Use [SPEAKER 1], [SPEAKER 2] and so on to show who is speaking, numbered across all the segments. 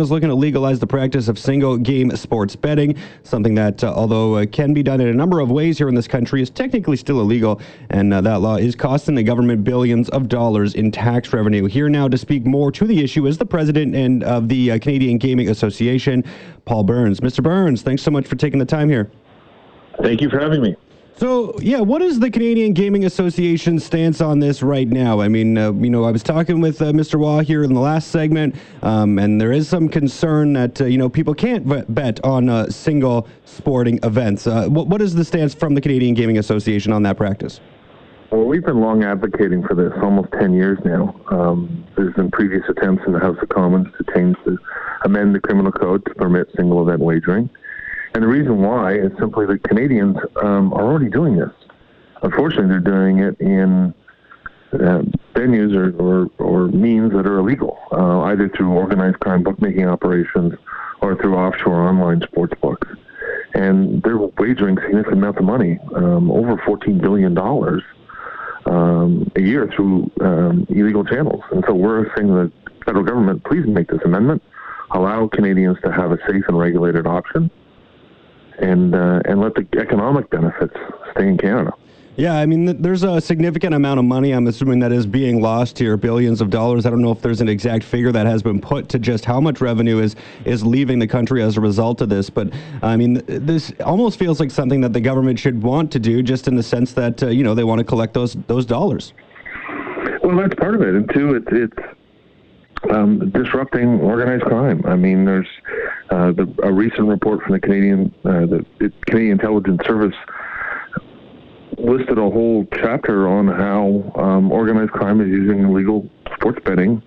[SPEAKER 1] is looking to legalize the practice of single game sports betting, something that, uh, although uh, can be done in a number of ways here in this country, is technically still illegal. And uh, that law is costing the government billions of dollars in tax revenue. Here now to speak more to the issue is the president and of the uh, Canadian Gaming Association, Paul Burns. Mr. Burns, thanks so much for taking the time here.
[SPEAKER 2] Thank you for having me.
[SPEAKER 1] So, yeah, what is the Canadian Gaming Association stance on this right now? I mean, uh, you know, I was talking with uh, Mr. Waugh here in the last segment, um, and there is some concern that, uh, you know, people can't bet on uh, single sporting events. Uh, what, what is the stance from the Canadian Gaming Association on that practice?
[SPEAKER 2] Well, we've been long advocating for this, almost 10 years now. Um, there's been previous attempts in the House of Commons to change the, amend the criminal code to permit single event wagering. And the reason why is simply that Canadians um, are already doing this. Unfortunately, they're doing it in uh, venues or, or, or, means that are illegal, uh, either through organized crime bookmaking operations or through offshore online sports books. And they're wagering significant amounts of money, um, over $14 billion um, a year through um, illegal channels. And so we're saying to the federal government, please make this amendment, allow Canadians to have a safe and regulated option and uh, and let the economic benefits stay in Canada.
[SPEAKER 1] Yeah, I mean, there's a significant amount of money. I'm assuming that is being lost here, billions of dollars. I don't know if there's an exact figure that has been put to just how much revenue is is leaving the country as a result of this. But I mean, this almost feels like something that the government should want to do, just in the sense that uh, you know they want to collect those those dollars.
[SPEAKER 2] Well, that's part of it, and two, it's it's um, disrupting organized crime. I mean, there's uh, the, a recent report from the Canadian uh, the, the, Canadian Intelligence Service listed a whole chapter on how um, organized crime is using illegal sports betting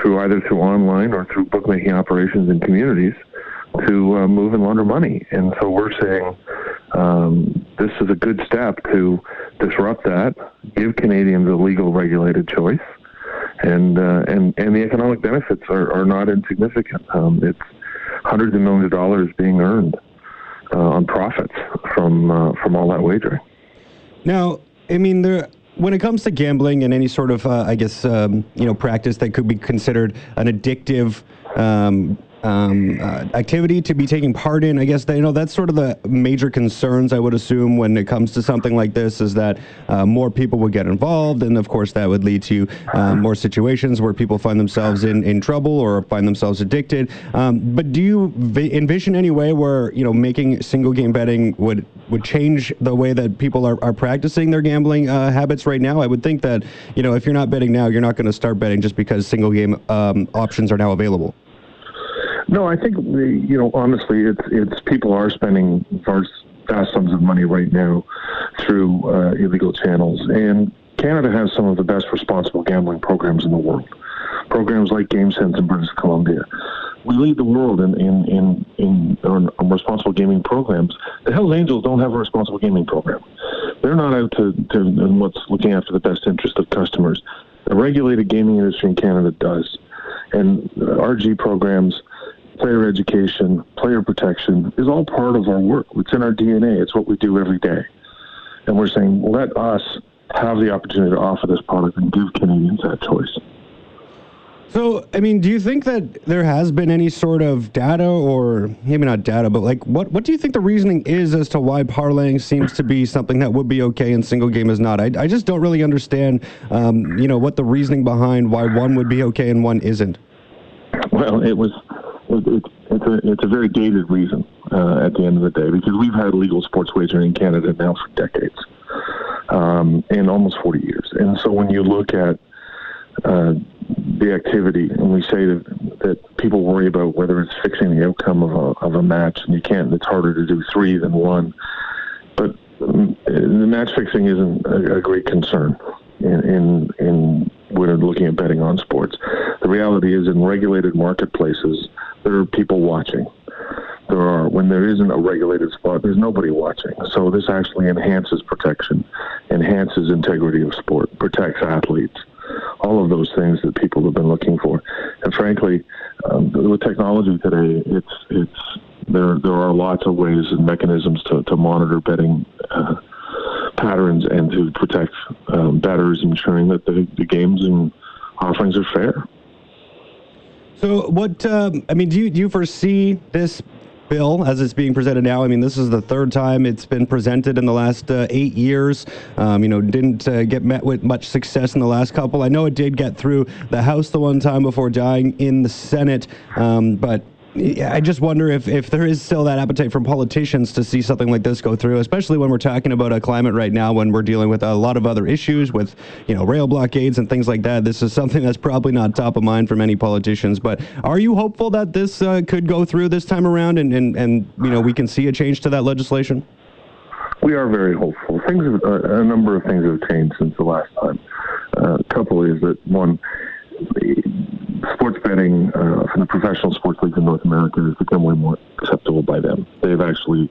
[SPEAKER 2] through either through online or through bookmaking operations in communities to uh, move and launder money. And so we're saying um, this is a good step to disrupt that, give Canadians a legal regulated choice and uh, and and the economic benefits are, are not insignificant. Um, it's hundreds of millions of dollars being earned uh, on profits from uh, from all that wagering.
[SPEAKER 1] Now, I mean, there when it comes to gambling and any sort of, uh, I guess, um, you know, practice that could be considered an addictive um, um, uh, activity to be taking part in. I guess that, you know that's sort of the major concerns I would assume when it comes to something like this is that uh, more people would get involved, and of course that would lead to uh, more situations where people find themselves in, in trouble or find themselves addicted. Um, but do you v- envision any way where you know making single game betting would would change the way that people are, are practicing their gambling uh, habits right now? I would think that you know if you're not betting now, you're not going to start betting just because single game um, options are now available.
[SPEAKER 2] No, I think you know honestly, it's it's people are spending vast, vast sums of money right now through uh, illegal channels, and Canada has some of the best responsible gambling programs in the world. Programs like GameSense in British Columbia. We lead the world in in in, in, in responsible gaming programs. The Hell's Angels don't have a responsible gaming program. They're not out to, to what's looking after the best interest of customers. The regulated gaming industry in Canada does, and RG programs player education, player protection is all part of our work. It's in our DNA. It's what we do every day. And we're saying, let us have the opportunity to offer this product and give Canadians that choice.
[SPEAKER 1] So, I mean, do you think that there has been any sort of data, or maybe not data, but like, what what do you think the reasoning is as to why parlaying seems to be something that would be okay and single game is not? I, I just don't really understand, um, you know, what the reasoning behind why one would be okay and one isn't.
[SPEAKER 2] Well, it was it, it's a it's a very dated reason uh, at the end of the day because we've had legal sports wagering in Canada now for decades, um, and almost 40 years. And so when you look at uh, the activity, and we say that, that people worry about whether it's fixing the outcome of a, of a match, and you can't. It's harder to do three than one. But um, the match fixing isn't a, a great concern in, in in when looking at betting on sports. The reality is, in regulated marketplaces, there are people watching. There are when there isn't a regulated spot, there's nobody watching. So this actually enhances protection, enhances integrity of sport, protects athletes. All of those things that people have been looking for, and frankly, um, with technology today, it's it's there. There are lots of ways and mechanisms to, to monitor betting uh, patterns and to protect um, bettors, ensuring that the, the games and offerings are fair.
[SPEAKER 1] So, what um, I mean, do you do you foresee this bill as it's being presented now? I mean, this is the third time it's been presented in the last uh, eight years. Um, you know, didn't uh, get met with much success in the last couple. I know it did get through the House the one time before dying in the Senate, um, but I just wonder if, if there is still that appetite from politicians to see something like this go through, especially when we're talking about a climate right now when we're dealing with a lot of other issues with, you know, rail blockades and things like that. This is something that's probably not top of mind for many politicians. But are you hopeful that this uh, could go through this time around and, and, and, you know, we can see a change to that legislation?
[SPEAKER 2] We are very hopeful. Things, have, uh, a number of things have changed since the last time. Uh, a couple is that one, sports betting uh, from the professional sports leagues in North America has become way more acceptable by them. They've actually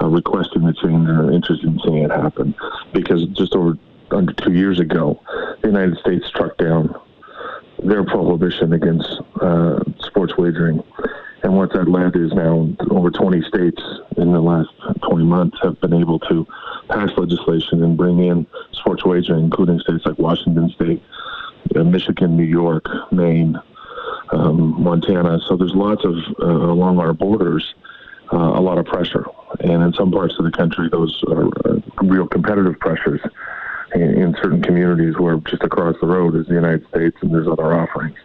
[SPEAKER 2] uh, requested the change and are interested in seeing it happen because just over under two years ago, the United States struck down their prohibition against uh, sports wagering. And what that led is now over 20 states in the last 20 months have been able to pass legislation and bring in sports wagering, including states like Washington State, uh, Michigan, New York, Maine, um, Montana. So there's lots of uh, along our borders, uh, a lot of pressure, and in some parts of the country, those are uh, real competitive pressures. In, in certain communities where just across the road is the United States and there's other offerings.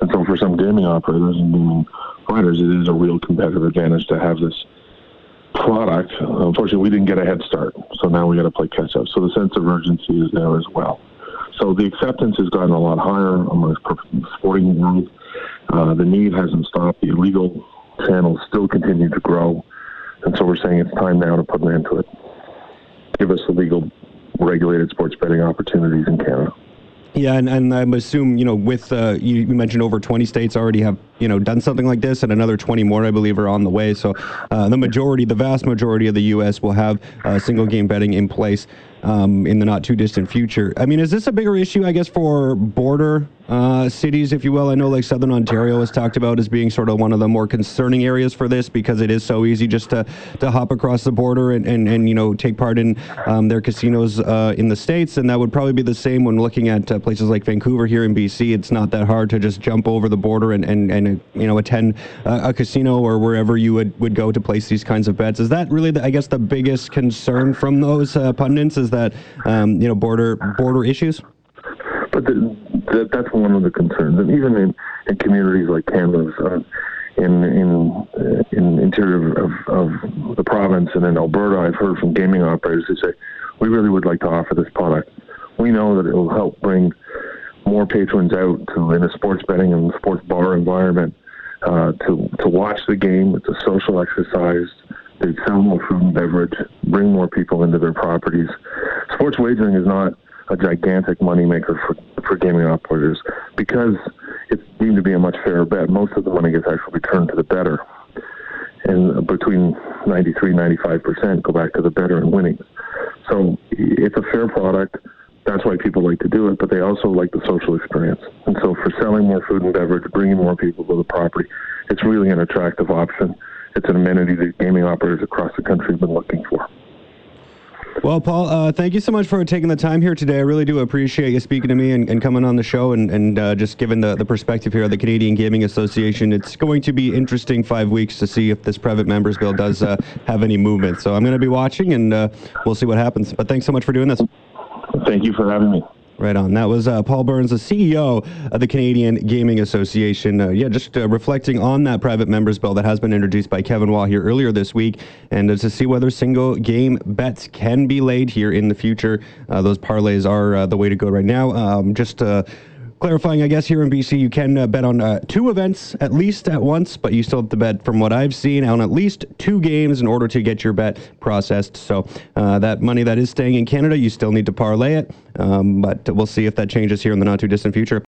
[SPEAKER 2] And so for some gaming operators and gaming providers, it is a real competitive advantage to have this product. Unfortunately, we didn't get a head start, so now we got to play catch up. So the sense of urgency is there as well. So the acceptance has gotten a lot higher amongst the sporting world. Uh, the need hasn't stopped. The illegal channels still continue to grow. And so we're saying it's time now to put an end to it. Give us the legal, regulated sports betting opportunities in Canada.
[SPEAKER 1] Yeah, and, and I assume, you know, with, uh, you, you, mentioned over 20 states already have, you know, done something like this, and another 20 more, I believe, are on the way. So uh, the majority, the vast majority of the U.S. will have uh, single game betting in place um, in the not too distant future. I mean, is this a bigger issue, I guess, for border uh, cities, if you will? I know like Southern Ontario is talked about as being sort of one of the more concerning areas for this because it is so easy just to, to hop across the border and, and, and you know, take part in um, their casinos uh, in the States. And that would probably be the same when looking at uh, places like Vancouver here in BC. It's not that hard to just jump over the border and, and, and you know, attend a casino or wherever you would, would go to place these kinds of bets. Is that really, the, I guess, the biggest concern from those uh, pundits is that, um, you know, border border issues?
[SPEAKER 2] But the, the, that's one of the concerns, and even in, in communities like Canada's, uh, in in uh, in interior of, of the province and in Alberta, I've heard from gaming operators who say, "We really would like to offer this product. We know that it will help bring more patrons out to in a sports betting and sports bar environment uh, to to watch the game. It's a social exercise." They sell more food and beverage, bring more people into their properties. Sports wagering is not a gigantic moneymaker for, for gaming operators because it's deemed to be a much fairer bet. Most of the money gets actually returned to the bettor. And between 93 95% go back to the bettor and winnings. So it's a fair product. That's why people like to do it, but they also like the social experience. And so for selling more food and beverage, bringing more people to the property, it's really an attractive option it's an amenity that gaming operators across the country have been looking for.
[SPEAKER 1] Well, Paul, uh, thank you so much for taking the time here today. I really do appreciate you speaking to me and, and coming on the show and, and uh, just giving the, the perspective here of the Canadian Gaming Association. It's going to be interesting five weeks to see if this private members bill does uh, have any movement. So I'm going to be watching and uh, we'll see what happens. But thanks so much for doing this.
[SPEAKER 2] Thank you for having me.
[SPEAKER 1] Right on. That was uh, Paul Burns, the CEO of the Canadian Gaming Association. Uh, yeah, just uh, reflecting on that private members bill that has been introduced by Kevin Waugh here earlier this week, and uh, to see whether single game bets can be laid here in the future. Uh, those parlays are uh, the way to go right now. Um, just clarifying, I guess here in BC, you can uh, bet on uh, two events at least at once, but you still have to bet, from what I've seen, on at least two games in order to get your bet processed. So uh, that money that is staying in Canada, you still need to parlay it, um, but we'll see if that changes here in the not too distant future.